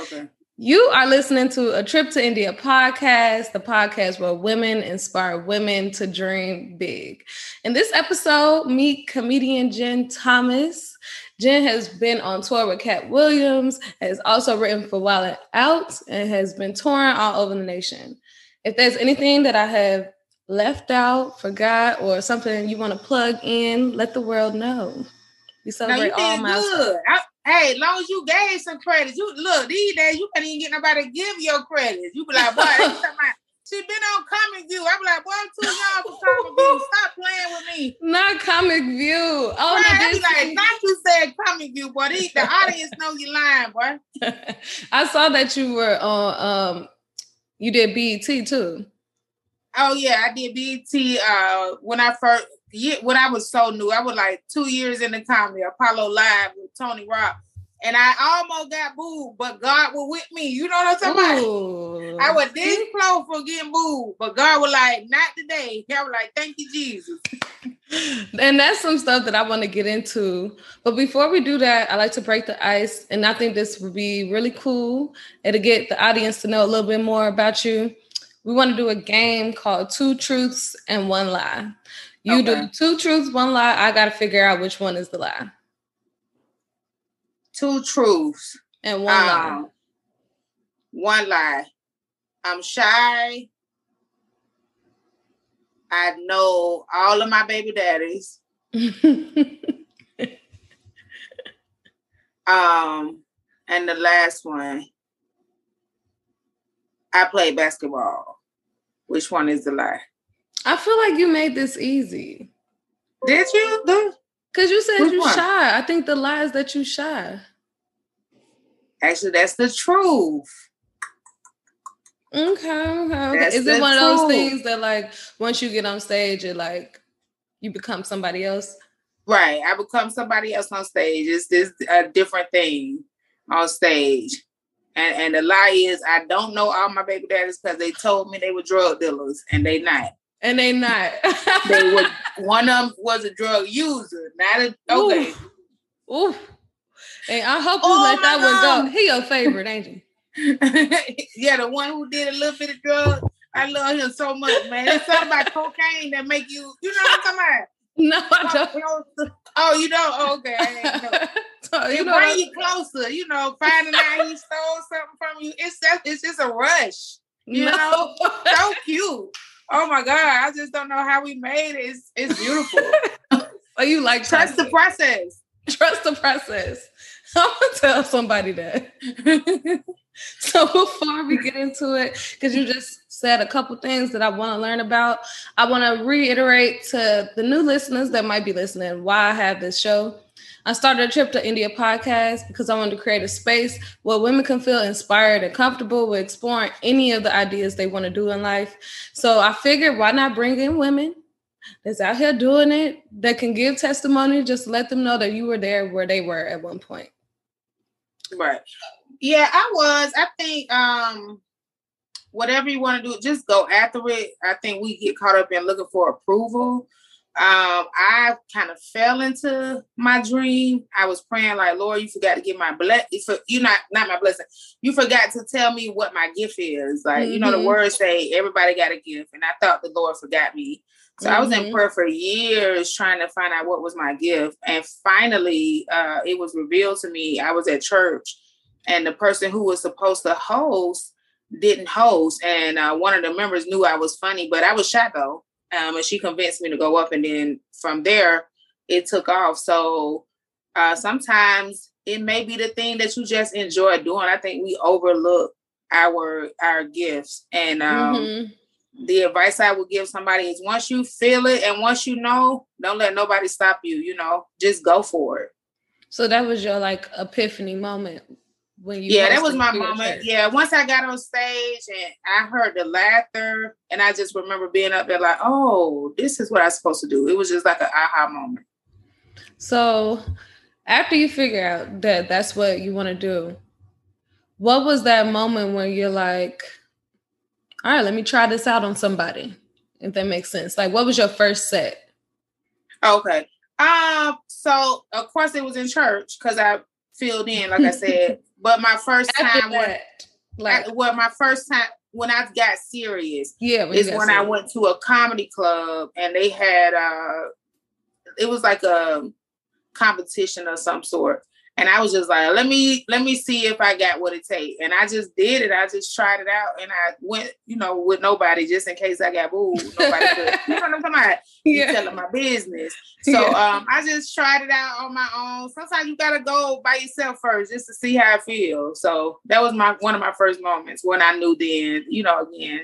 Okay. You are listening to a Trip to India podcast, the podcast where women inspire women to dream big. In this episode, meet comedian Gin Thomas. Gin has been on tour with Katt Williams, has also written for Wild 'N Out, and has been touring all over the nation. If there's anything that I have left out, forgot, or something you want to plug in, let the world know. We celebrate all milestones. Hey, as long as you gave some credit, you look these days you can't even get nobody to give your credit. You be like, boy, she been on Comic View. I'm like, boy, I'm too young for Comic View. Stop playing with me. Not Comic View. Oh, right, I be like, not you said Comic View, boy. The, the audience know you lying, boy. I saw that you were on. Um, you did BET too. Oh yeah, I did BET. Uh, when I first yeah, when I was so new, I was like two years in the comedy, Apollo Live Tony Rock. And I almost got booed, but God was with me. You know what I'm talking Ooh. about? I was this close for getting booed, but God was like, not today. I was like, thank you, Jesus. and that's some stuff that I want to get into. But before we do that, I like to break the ice. And I think this would be really cool and to get the audience to know a little bit more about you. We want to do a game called Two Truths and One Lie. You okay. do two truths, one lie. I got to figure out which one is the lie. Two truths and one um, lie. One lie. I'm shy. I know all of my baby daddies. um, and the last one, I play basketball. Which one is the lie? I feel like you made this easy. Did you? Because you said you shy. I think the lie is that you shy. Actually, that's the truth. Okay, okay. Is it one truth. of those things that like once you get on stage, it like you become somebody else? Right. I become somebody else on stage. It's this a different thing on stage. And and the lie is I don't know all my baby daddies because they told me they were drug dealers and they not. And they not. they were one of them was a drug user, not a okay. Ooh. And I hope you oh let that God. one go. He your favorite, ain't he? yeah, the one who did a little bit of drugs. I love him so much, man. It's something about cocaine that make you, you know what I'm talking about? No, I don't. Oh, you don't? Oh, okay. so, you know, bring you closer. You know, finding out he stole something from you. It's just, it's just a rush. You no. know, so cute. Oh my God, I just don't know how we made it. It's, it's beautiful. oh, you like trust the process. Trust the process. I'm gonna tell somebody that. so before we get into it, because you just said a couple things that I want to learn about, I want to reiterate to the new listeners that might be listening why I have this show. I started a trip to India podcast because I wanted to create a space where women can feel inspired and comfortable with exploring any of the ideas they want to do in life. So I figured why not bring in women that's out here doing it that can give testimony, just let them know that you were there where they were at one point. Right. Yeah, I was. I think um whatever you want to do, just go after it. I think we get caught up in looking for approval um, I kind of fell into my dream. I was praying like, Lord, you forgot to give my bless. You not not my blessing. You forgot to tell me what my gift is. Like mm-hmm. you know, the mm-hmm. words say everybody got a gift, and I thought the Lord forgot me. So mm-hmm. I was in mm-hmm. prayer for years trying to find out what was my gift, and finally, uh, it was revealed to me. I was at church, and the person who was supposed to host didn't host, and uh, one of the members knew I was funny, but I was shy though um, and she convinced me to go up. And then from there, it took off. So uh, sometimes it may be the thing that you just enjoy doing. I think we overlook our our gifts and um, mm-hmm. the advice I would give somebody is once you feel it and once you know, don't let nobody stop you. You know, just go for it. So that was your like epiphany moment when you yeah that was my moment yeah once i got on stage and i heard the laughter and i just remember being up there like oh this is what i'm supposed to do. It was just like an aha moment. So after you figure out that that's what you want to do what was that moment when you're like all right let me try this out on somebody if that makes sense? Like what was your first set? Okay. Um so of course it was in church because i filled in like i said but my first After time that, when, like well, my first time when I got serious, yeah, when is when serious. I went to a comedy club and they had uh, it was like a competition of some sort, and I was just like, let me let me see if I got what it takes. And I just did it. I just tried it out and I went, you know, with nobody just in case I got booed. Nobody could, you know what I'm talking about? Yeah. telling my business. So yeah. um I just tried it out on my own. Sometimes you gotta go by yourself first just to see how I feel. So that was my one of my first moments when I knew then, you know, again.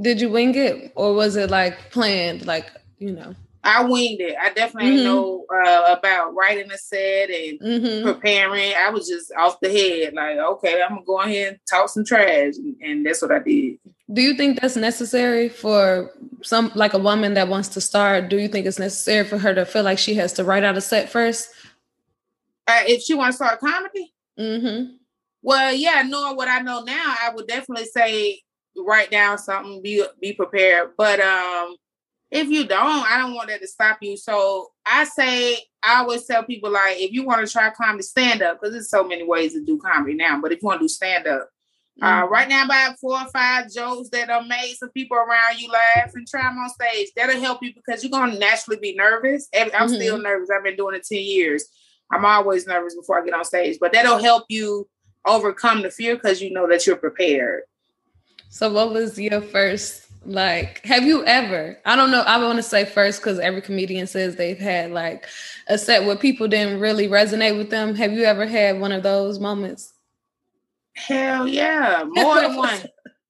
Did you wing it or was it like planned, like, you know? I winged it. I definitely mm-hmm. know uh, about writing a set and mm-hmm. preparing. I was just off the head, like, okay, I'm gonna go ahead and talk some trash, and, and that's what I did. Do you think that's necessary for some, like a woman that wants to start? Do you think it's necessary for her to feel like she has to write out a set first? Uh, if she wants to start comedy, mm-hmm. well, yeah, knowing what I know now, I would definitely say write down something, be be prepared. But um, if you don't, I don't want that to stop you. So I say I always tell people like if you want to try comedy, stand up because there's so many ways to do comedy now. But if you want to do stand up, uh, mm-hmm. uh, right now about four or five jokes that are made some people around you laugh and try them on stage. That'll help you because you're gonna naturally be nervous. I'm mm-hmm. still nervous. I've been doing it ten years. I'm always nervous before I get on stage, but that'll help you overcome the fear because you know that you're prepared. So, what was your first like, have you ever? I don't know. I want to say first because every comedian says they've had like a set where people didn't really resonate with them. Have you ever had one of those moments? Hell yeah, more than one.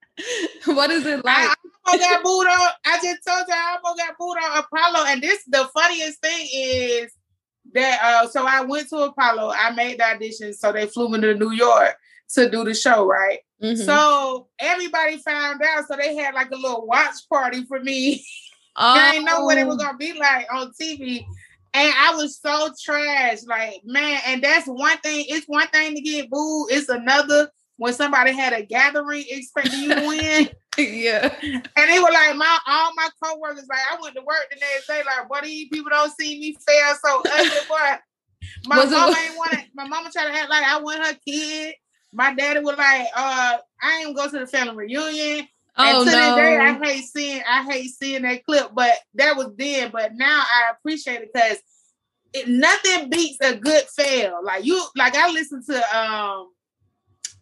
what is it like? I, I got booed on. I just told you I almost got booed on Apollo, and this the funniest thing is that. Uh, so I went to Apollo. I made the audition, so they flew me to New York to do the show, right? Mm-hmm. So everybody found out. So they had like a little watch party for me. Oh. I didn't know what it was oh. gonna be like on TV. And I was so trash, like man. And that's one thing. It's one thing to get booed. It's another when somebody had a gathering expecting you to win. yeah. And they were like, my all my coworkers, like, I went to work the next day, like, what these people don't see me fail so ugly, boy. My was mama it, ain't want my mama tried to act like I want her kid my daddy was like, uh, I ain't go to the family reunion. Oh, and to no. this day, I hate seeing I hate seeing that clip, but that was then. But now I appreciate it because it, nothing beats a good fail. Like you, like I listened to um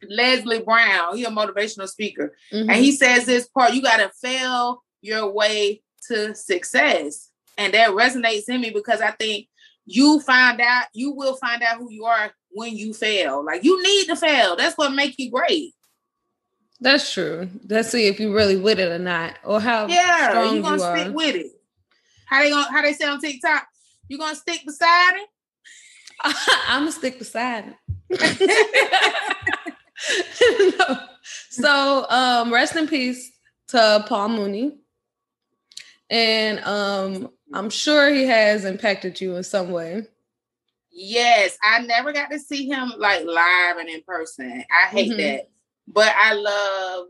Leslie Brown, he a motivational speaker, mm-hmm. and he says this part: you got to fail your way to success, and that resonates in me because I think you find out, you will find out who you are when you fail. Like you need to fail. That's what make you great. That's true. Let's see if you really with it or not, or how yeah, strong you gonna you stick are. with it. How they gonna how they say on TikTok? You gonna stick beside it? I'm gonna stick beside it. no. So, um, rest in peace to Paul Mooney, and um, I'm sure he has impacted you in some way. Yes, I never got to see him like live and in person. I hate mm-hmm. that. But I love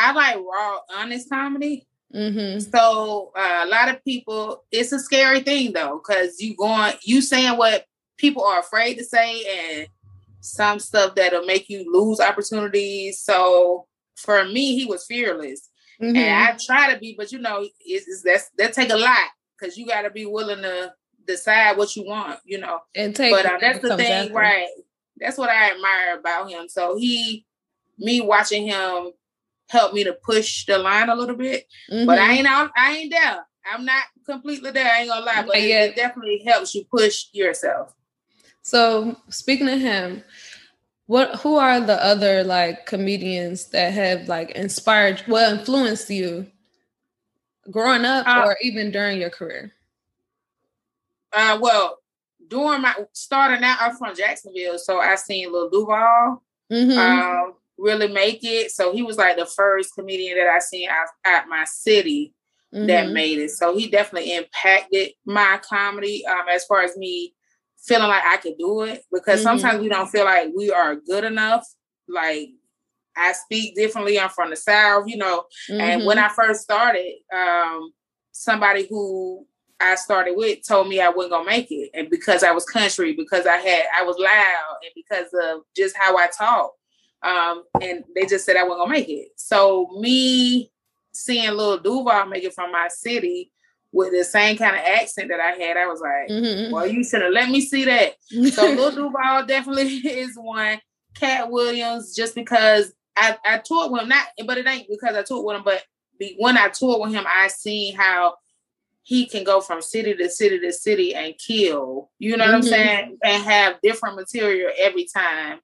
I like raw, honest comedy. Mm-hmm. So uh, a lot of people, it's a scary thing though, because you going, you saying what people are afraid to say, and some stuff that'll make you lose opportunities. So for me, he was fearless, mm-hmm. and I try to be, but you know, it's, it's that's that take a lot because you got to be willing to decide what you want, you know. And take but uh, that's the thing, after. right? That's what I admire about him. So he, me watching him helped me to push the line a little bit. Mm-hmm. But I mm-hmm. ain't out, I ain't there. I'm not completely there. I ain't gonna lie, but it, it definitely helps you push yourself. So speaking of him, what who are the other like comedians that have like inspired well influenced you growing up uh, or even during your career? Uh, well, during my starting out, I'm from Jacksonville, so I seen Lil Duval mm-hmm. um, really make it. So he was like the first comedian that I seen out, at my city mm-hmm. that made it. So he definitely impacted my comedy um, as far as me feeling like I could do it because mm-hmm. sometimes we don't feel like we are good enough. Like I speak differently. I'm from the South, you know. And when mm-hmm. I first started, um, somebody who I started with told me I wasn't gonna make it, and because I was country, because I had I was loud, and because of just how I talk, um, and they just said I wasn't gonna make it. So me seeing Lil Duval make it from my city with the same kind of accent that I had, I was like, mm-hmm. well, you should have let me see that. so Lil Duval definitely is one. Katt Williams, just because I, I toured with him, not but it ain't because I toured with him, but when I toured with him, I seen how he can go from city to city to city and kill. You know what mm-hmm. I'm saying? And have different material every time.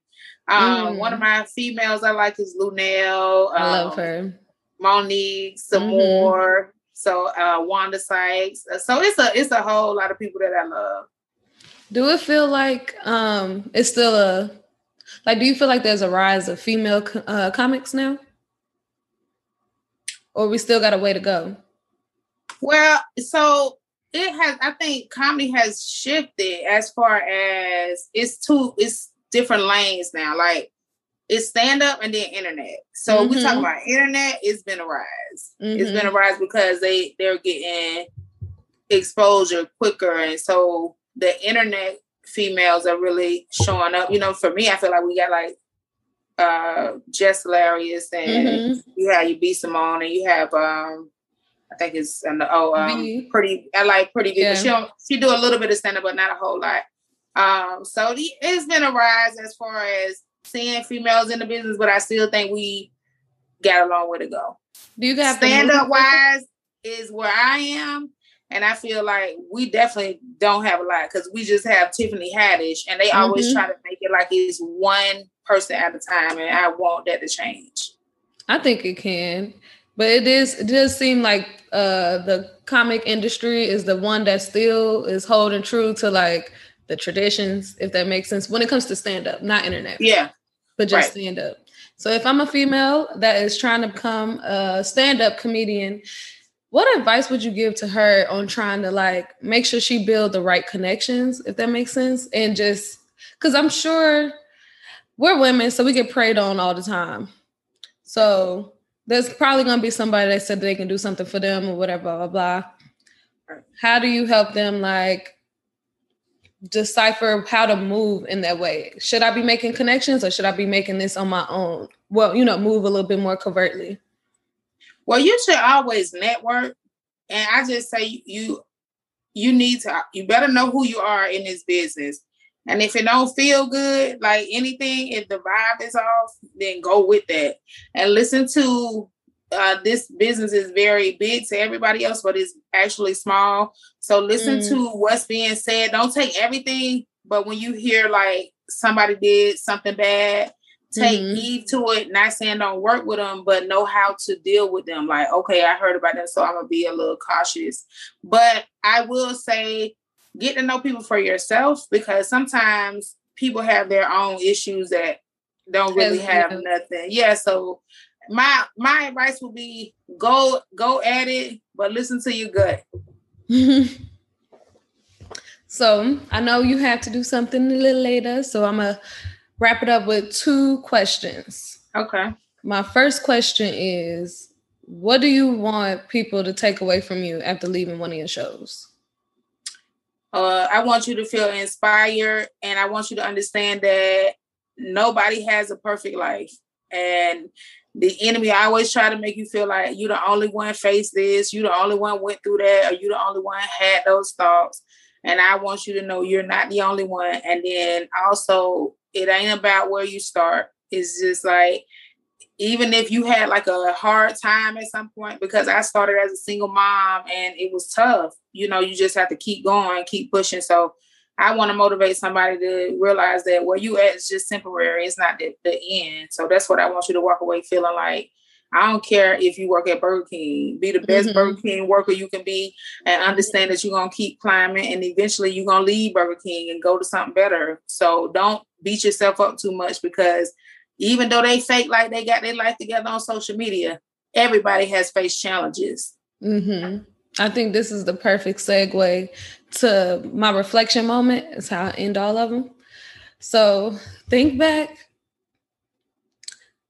Um, mm. One of my females I like is Luenell. I love um, her. Mo'Nique, some mm-hmm. more. So uh, Wanda Sykes. Uh, so it's a it's a whole lot of people that I love. Do it feel like um it's still a like? Do you feel like there's a rise of female uh, comics now, or we still got a way to go? Well, so it has. I think comedy has shifted as far as it's two. It's different lanes now. Like it's stand up and then internet. So mm-hmm. we talk about internet. It's been a rise. Mm-hmm. It's been a mm-hmm. rise because they they're getting exposure quicker, and so the internet females are really showing up. You know, for me, I feel like we got like uh Jess Hilarious and mm-hmm. you have you B Simone and you have um I think it's and oh um, pretty I like pretty good. Yeah. She don't, she do a little bit of stand up, but not a whole lot. Um, so the, it's been a rise as far as seeing females in the business, but I still think we got a long way to go. Do you got stand up wise is where I am, and I feel like we definitely don't have a lot because we just have Tiffany Haddish, and they mm-hmm. always try to make it like it's one person at a time, and I want that to change. I think it can, but it is. It does seem like uh the comic industry is the one that still is holding true to like the traditions, if that makes sense, when it comes to stand up, not internet. Yeah. But just right. stand up. So if I'm a female that is trying to become a stand up comedian, what advice would you give to her on trying to like make sure she build the right connections, if that makes sense? And just because I'm sure we're women, so we get preyed on all the time. So there's probably gonna be somebody that said they can do something for them or whatever, blah blah blah. How do you help them like decipher how to move in that way. Should I be making connections or should I be making this on my own? Well, you know, move a little bit more covertly. Well, you should always network. And I just say you you need to you better know who you are in this business. And if it don't feel good, like anything, if the vibe is off, then go with that. And listen to uh, this business is very big to everybody else, but it's actually small. So listen mm. to what's being said. Don't take everything, but when you hear like somebody did something bad, take mm-hmm. heed to it. Not saying don't work with them, but know how to deal with them. Like, okay, I heard about that, so I'm gonna be a little cautious. But I will say, get to know people for yourself because sometimes people have their own issues that don't really have nothing. Yeah, so my my advice would be go go at it, but listen to your gut. so I know you have to do something a little later, so I'm gonna wrap it up with two questions. Okay. My first question is what do you want people to take away from you after leaving one of your shows? Uh, I want you to feel inspired and I want you to understand that nobody has a perfect life. And the enemy always try to make you feel like you're the only one faced this, you're the only one went through that, or you're the only one had those thoughts. And I want you to know you're not the only one. And then also, it ain't about where you start. It's just like even if you had like a hard time at some point, because I started as a single mom and it was tough, you know, you just have to keep going, keep pushing. So I want to motivate somebody to realize that where you at is just temporary. It's not the, the end. So that's what I want you to walk away feeling like. I don't care if you work at Burger King, be the best mm-hmm. Burger King worker you can be and understand that you're going to keep climbing and eventually you're going to leave Burger King and go to something better. So don't beat yourself up too much because even though they fake like they got their life together on social media, everybody has faced challenges. Mm-hmm. I think this is the perfect segue to my reflection moment. It's how I end all of them. So think back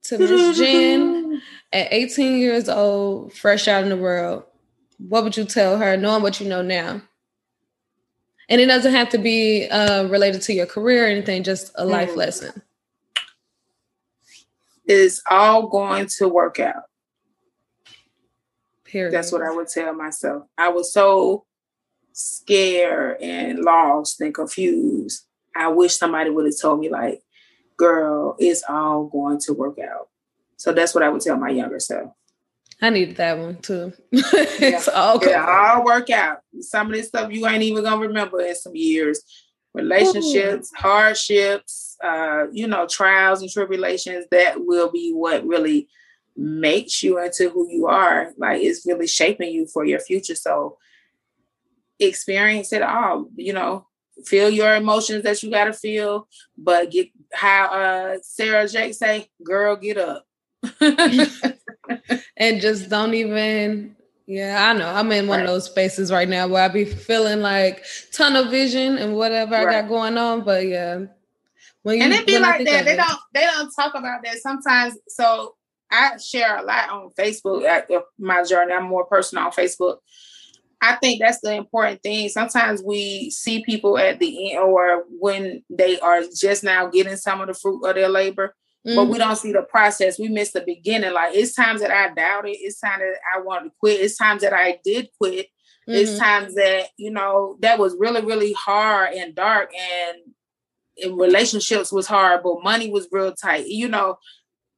to Miss Gin at 18 years old, fresh out in the world. What would you tell her, knowing what you know now? And it doesn't have to be uh, related to your career or anything, just a life mm. lesson. It's all going to work out. Period. That's what I would tell myself. I was so scared and lost and confused. I wish somebody would have told me, like, girl, it's all going to work out. So that's what I would tell my younger self. I needed that one too. it's yeah. all It'll all work out. Some of this stuff you ain't even gonna remember in some years. Relationships, Ooh. hardships, uh, you know, trials and tribulations, that will be what really makes you into who you are. Like it's really shaping you for your future. So experience it all, you know, feel your emotions that you gotta feel, but get how uh Sarah Jake say, girl, get up. and just don't even yeah, I know. I'm in one right. of those spaces right now where I be feeling like tunnel vision and whatever right. I got going on. But yeah. When you, and it be like that. They it. don't they don't talk about that sometimes. So I share a lot on Facebook at my journey. I'm more personal on Facebook. I think that's the important thing. Sometimes we see people at the end or when they are just now getting some of the fruit of their labor mm-hmm. but we mm-hmm. don't see the process. We miss the beginning. Like it's times that I doubted. It's times that I wanted to quit. It's times that I did quit. Mm-hmm. It's times that, you know, that was really, really hard and dark and relationships was but money was real tight, you know.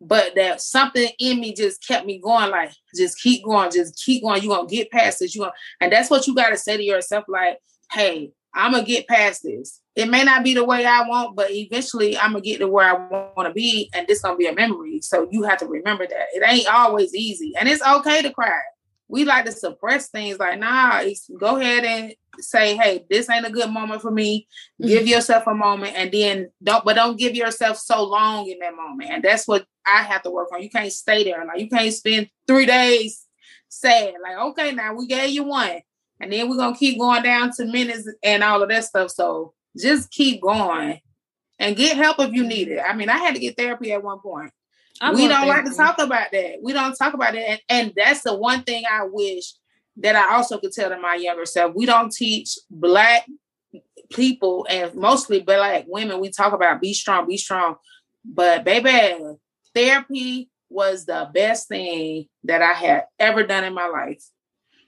But that something in me just kept me going, like, just keep going, just keep going. You're gonna get past this. You going and that's what you gotta say to yourself, like, hey, I'm gonna get past this it may not be the way I want, but eventually I'm gonna get to where I want to be, and this gonna be a memory. So you have to remember that it ain't always easy, and it's okay to cry. We like to suppress things like, nah, go ahead and say, hey, this ain't a good moment for me. Mm-hmm. Give yourself a moment, and then don't, but don't give yourself so long in that moment. And that's what I have to work on. You can't stay there. Like you can't spend three days sad. Like, okay, now we gave you one. And then we're gonna keep going down to minutes and all of that stuff. So just keep going and get help if you need it. I mean, I had to get therapy at one point. I we don't therapy. like to talk about that. We don't talk about it. And, and that's the one thing I wish that I also could tell to my younger self. We don't teach black people and mostly black women. We talk about be strong, be strong. But baby, therapy was the best thing that I had ever done in my life.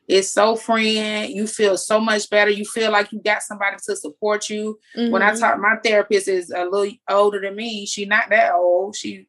It's so freeing. You feel so much better. You feel like you got somebody to support you. Mm-hmm. When I mm-hmm. talk, my therapist is a little older than me. She's not that old. She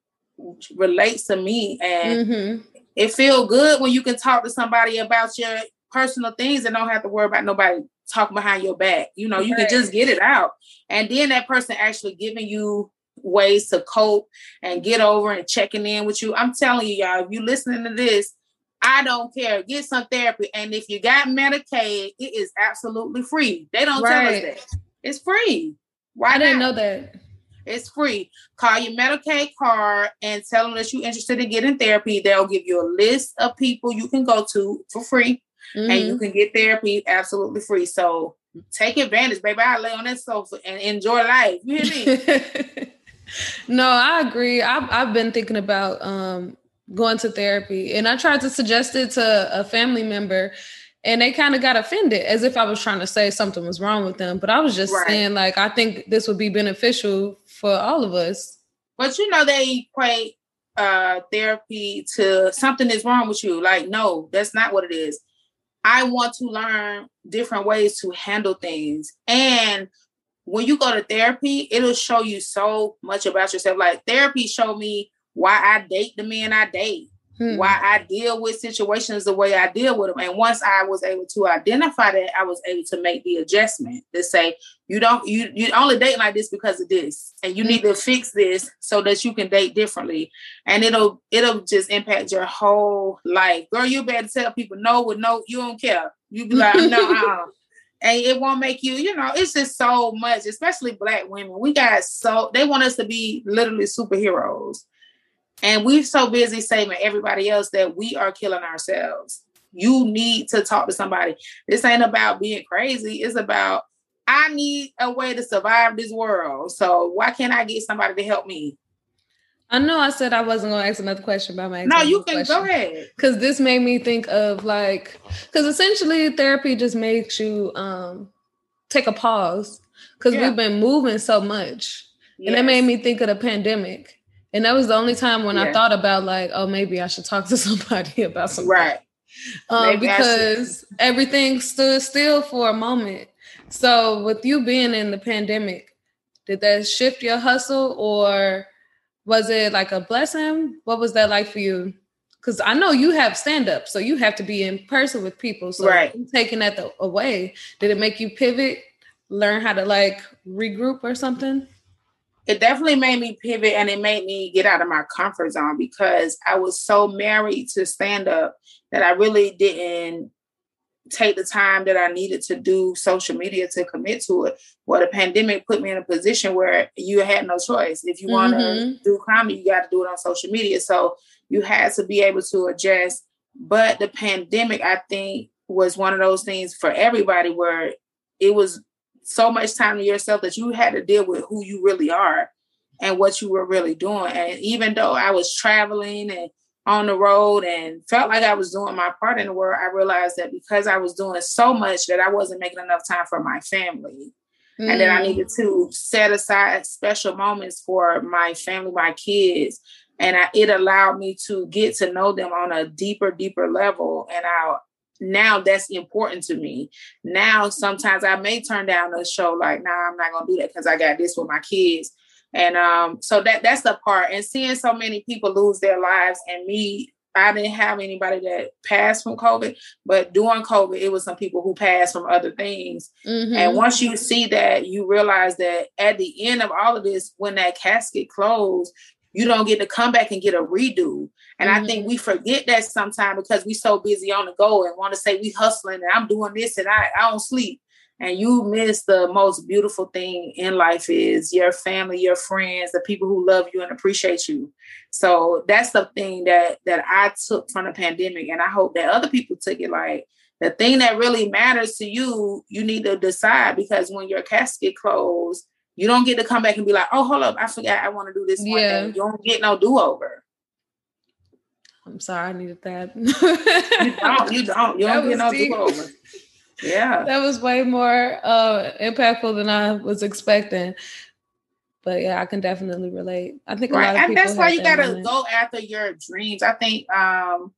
relates to me, and mm-hmm. it feels good when you can talk to somebody about your personal things and don't have to worry about nobody talking behind your back. You know, you right. can just get it out, and then that person actually giving you ways to cope and get over and checking in with you. I'm telling you, y'all, if you listening to this I don't care. Get some therapy. And if you got Medicaid, it is absolutely free. They don't right. tell us that. It's free. Why I didn't know that. It's free. Call your Medicaid card and tell them that you're interested in getting therapy. They'll give you a list of people you can go to for free mm-hmm. and you mm-hmm. can get therapy absolutely free. So take advantage, baby. I lay on that sofa and enjoy life. You hear me? no, I agree. I've, I've been thinking about um, going to therapy. And I tried to suggest it to a family member and they kind of got offended as if I was trying to say something was wrong with them. But I was just right. saying, like, I think this would be beneficial for all of us. But you know, they equate uh therapy to something is wrong with you. Like, no, that's not what it is. I want to learn different ways to handle things. And when you go to therapy, it'll show you so much about yourself. Like therapy showed me why I date the men I date, hmm. why I deal with situations the way I deal with them. And once I was able to identify that, I was able to make the adjustment to say, you don't, you you only date like this because of this, and you need to fix this so that you can date differently. And it'll it'll just impact your whole life. Girl, you better tell people no with no, you don't care. You be like, no, uh and it won't make you, you know, it's just so much, especially black women. We got so they want us to be literally superheroes. And we're so busy saving everybody else that we are killing ourselves. You need to talk to somebody. This ain't about being crazy. It's about I need a way to survive this world. So why can't I get somebody to help me? I know I said I wasn't going to ask another question about my. No, you can question. go ahead. Because this made me think of like, because essentially therapy just makes you um take a pause because yeah. we've been moving so much. Yes. And it made me think of the pandemic. And that was the only time when yeah. I thought about like, oh, maybe I should talk to somebody about something. Right. Um, because everything stood still for a moment. So with you being in the pandemic, did that shift your hustle or was it like a blessing? What was that like for you? Because I know you have stand up, so you have to be in person with people. So right. taking that away, did it make you pivot, learn how to like regroup or something? It definitely made me pivot and it made me get out of my comfort zone because I was so married to stand up that I really didn't take the time that I needed to do social media to commit to it. Well, the pandemic put me in a position where you had no choice. If you want to mm-hmm. do comedy, you got to do it on social media. So you had to be able to adjust. But the pandemic, I think, was one of those things for everybody where it was so much time to yourself that you had to deal with who you really are and what you were really doing. And even though I was traveling and on the road and felt like I was doing my part in the world, I realized that because I was doing so much that I wasn't making enough time for my family. Mm. And that I needed to set aside special moments for my family, my kids. And I, it allowed me to get to know them on a deeper, deeper level. And I now that's important to me. Now sometimes I may turn down a show like, nah, I'm not gonna do that because I got this with my kids. And um, so that that's the part. And seeing so many people lose their lives, and me, I didn't have anybody that passed from COVID, but during COVID, it was some people who passed from other things. Mm-hmm. And once you see that, you realize that at the end of all of this, when that casket closed, you don't get to come back and get a redo. And mm-hmm. I think we forget that sometimes because we so busy on the go and want to say we hustling and I'm doing this and I, I don't sleep and you miss the most beautiful thing in life is your family your friends the people who love you and appreciate you so that's the thing that that i took from the pandemic and i hope that other people took it like the thing that really matters to you you need to decide because when your casket closed you don't get to come back and be like oh hold up i forgot i want to do this one yeah. thing you don't get no do-over i'm sorry i needed that you don't you don't you don't get no do-over yeah. That was way more uh, impactful than I was expecting. But yeah, I can definitely relate. I think right. and that's why you gotta go after your dreams. I think um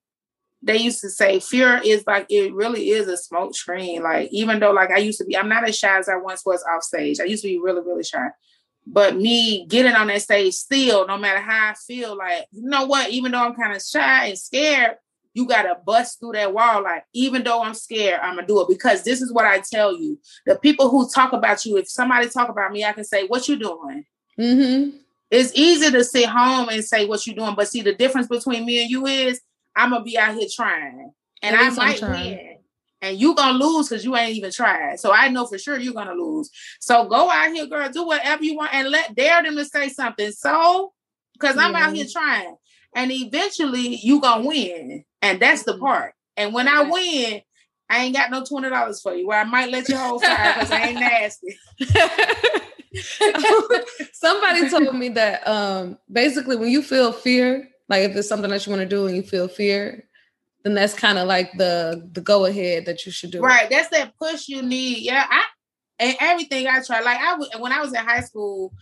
they used to say fear is like it really is a smoke screen. Like even though like I used to be, I'm not as shy as I once was off stage. I used to be really, really shy. But me getting on that stage still, no matter how I feel, like, you know what, even though I'm kind of shy and scared, you gotta bust through that wall. Like, even though I'm scared, I'm gonna do it because this is what I tell you. The people who talk about you, if somebody talk about me, I can say, "What you doing?" Mm-hmm. It's easy to sit home and say what you doing, but see, the difference between me and you is I'm gonna be out here trying, and I might win, and you gonna lose because you ain't even tried. So I know for sure you're gonna lose. So go out here, girl, do whatever you want, and let dare them to say something. So, because I'm out here trying and eventually you gonna win. And that's the mm-hmm. part. And when I win, I ain't got no twenty dollars for you. Where I might let you hold fire because I ain't nasty. Somebody told me that um basically when you feel fear, like if it's something that you want to do and you feel fear, then that's kind of like the the go ahead that you should do. Right. That's that push you need. Yeah. I and everything I try. Like I when I was in high school,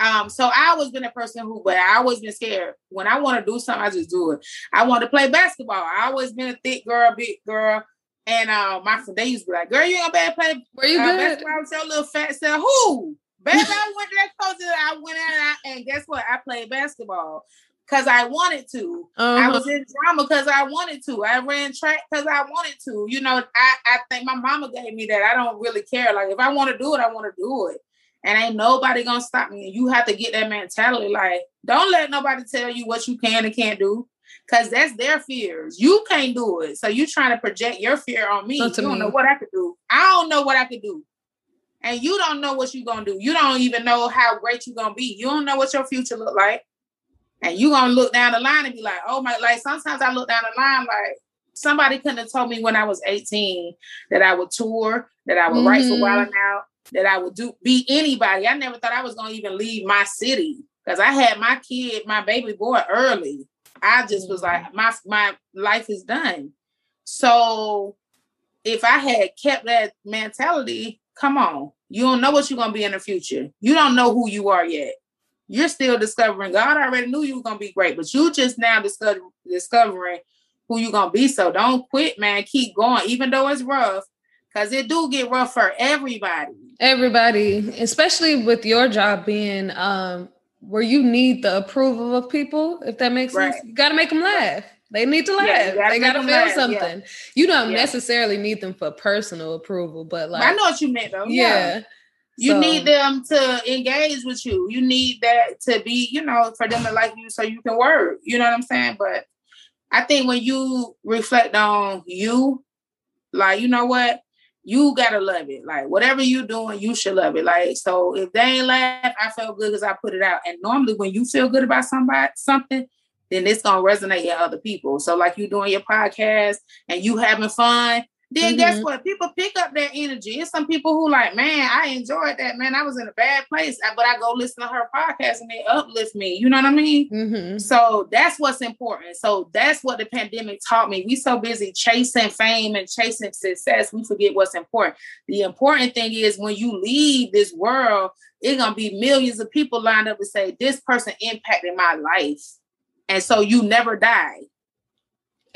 um, so I always been a person who, but I always been scared. When I want to do something, I just do it. I want to play basketball. I always been a thick girl, big girl. And uh, my friend, they used to be like, "Girl, you ain't bad play. Were you uh, good? Basketball with your little fat self. Who? Baby, I went to that coach. and I went in, and, I, and guess what? I played basketball because I wanted to. Uh-huh. I was in drama because I wanted to. I ran track because I wanted to. You know, I, I think my mama gave me that. I don't really care. Like if I want to do it, I want to do it. And ain't nobody gonna stop me. And you have to get that mentality. Like, don't let nobody tell you what you can and can't do. Cause that's their fears. You can't do it. So you trying to project your fear on me. You don't me. know what I could do. I don't know what I could do. And you don't know what you're gonna do. You don't even know how great you're gonna be. You don't know what your future look like. And you gonna look down the line and be like, oh my, like sometimes I look down the line like somebody couldn't have told me when I was 18 that I would tour, that I would mm-hmm. write for Wild 'N Out, that I would do be anybody. I never thought I was gonna even leave my city because I had my kid, my baby boy early. I just was like, my my life is done. So if I had kept that mentality, come on, You don't know what you're gonna be in the future. You don't know who you are yet. You're still discovering. God already knew you were gonna be great, but you just now discover, discovering who you're gonna be. So don't quit, man. Keep going, even though it's rough, because it do get rough for everybody. Everybody, especially with your job being um where you need the approval of people, if that makes right. sense. You gotta make them laugh. They need to laugh. Yeah, gotta they gotta feel laugh. something. Yeah. You don't yeah. necessarily need them for personal approval, but like I know what you meant though. Yeah. You so, need them to engage with you. You need that to be, you know, for them to like you so you can work. You know what I'm saying? But I think when you reflect on you, like, you know what? You gotta love it. Like whatever you doing, you should love it. Like, so if they ain't laugh, I felt good because I put it out. And normally when you feel good about somebody something, then it's gonna resonate in other people. So like you doing your podcast and you having fun, then mm-hmm. guess what? People pick up that energy. It's some people who like, man, I enjoyed that. Man, I was in a bad place, but I go listen to her podcast and they uplift me. You know what I mean? Mm-hmm. So that's what's important. So that's what the pandemic taught me. We so busy chasing fame and chasing success, we forget what's important. The important thing is when you leave this world, it's gonna be millions of people lined up to say, "This person impacted my life." and so you never die.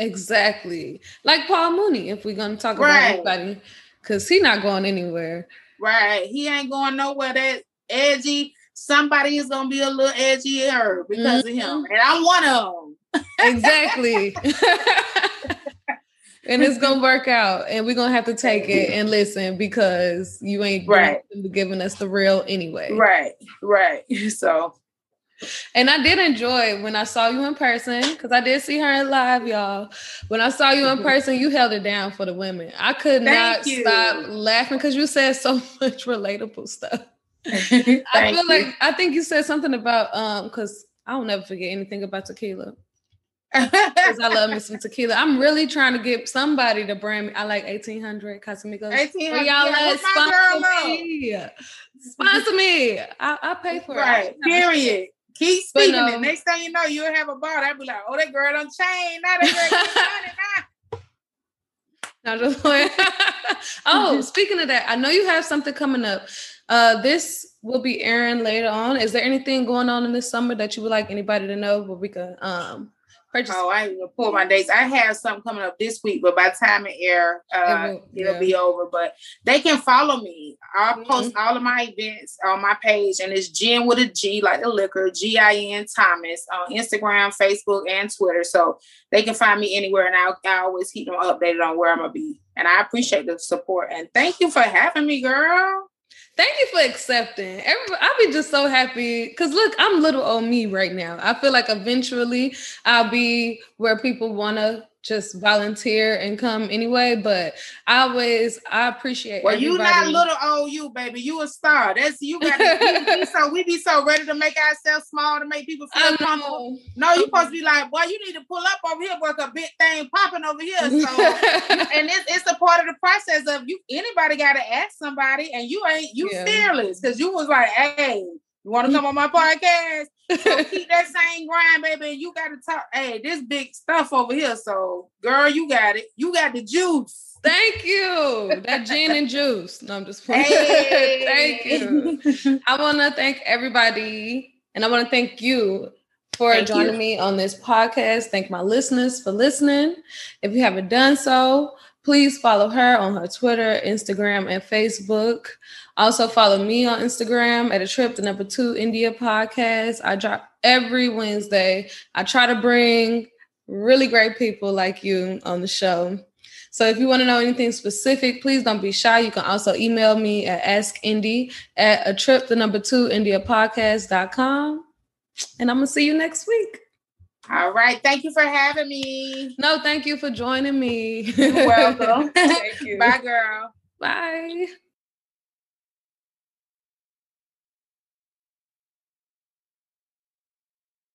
Exactly, like Paul Mooney. If we're gonna talk right. about anybody, because he's not going anywhere. Right, he ain't going nowhere. That edgy. Somebody is gonna be a little edgier because mm-hmm. of him, and I'm one of them. exactly. and it's gonna work out, and we're gonna have to take it and listen because you ain't right. giving us the real anyway. Right, right. So and I did enjoy when I saw you in person because I did see her in live, y'all. When I saw you in person, you held it down for the women. I could Thank not you. stop laughing because you said so much relatable stuff. I feel you. like I think you said something about um because I'll never forget anything about tequila. Because I love me some tequila. I'm really trying to get somebody to brand me. I like 1800 Casamigos. 1800. Y'all yeah, sponsor me. Sponsor me. I, I pay for right. it. Right. Period. Keep speaking um, it. Next thing you know, you'll have a bar. I'd be like, oh, that girl on chain. Now that girl Not just oh, speaking of that, I know you have something coming up. Uh, this will be airing later on. Is there anything going on in this summer that you would like anybody to know? But we can um Purchase. Oh, I ain't gonna pull my dates. I have something coming up this week, but by the time it air, uh, it will, yeah. be over. But they can follow me. I'll mm-hmm. post all of my events on my page, and it's Gin with a G, like the liquor, G I N Thomas on Instagram, Facebook, and Twitter. So they can find me anywhere, and I'll, I always keep them updated on where I'm gonna be. And I appreciate the support. And thank you for having me, girl. Thank you for accepting. I'll be just so happy because look, I'm little old me right now. I feel like eventually I'll be where people want to just volunteer and come anyway. But I always I appreciate. Well, you not little old you, baby. You a star. That's you got. to be so we be so ready to make ourselves small to make people feel comfortable. No, you supposed to be like, boy, you need to pull up over here, work a big thing popping over here. So, and it's it's a part of the process of you. Anybody got to ask somebody, and you ain't you yeah. fearless because you was like, hey. You want to come on my podcast? So keep that same grind, baby. You got to talk. Hey, this big stuff over here. So, girl, you got it. You got the juice. Thank you. That gin and juice. No, I'm just playing. Hey. thank you. I want to thank everybody, and I want to thank you for thank joining you. me on this podcast. Thank my listeners for listening. If you haven't done so, please follow her on her Twitter, Instagram, and Facebook. Also follow me on Instagram at a trip to number two India podcast. I drop every Wednesday. I try to bring really great people like you on the show. So if you want to know anything specific, please don't be shy. You can also email me at askindy at a trip the number two India podcast.com. And I'm gonna see you next week. All right. Thank you for having me. No, thank you for joining me. You're welcome. thank you. Bye, girl. Bye.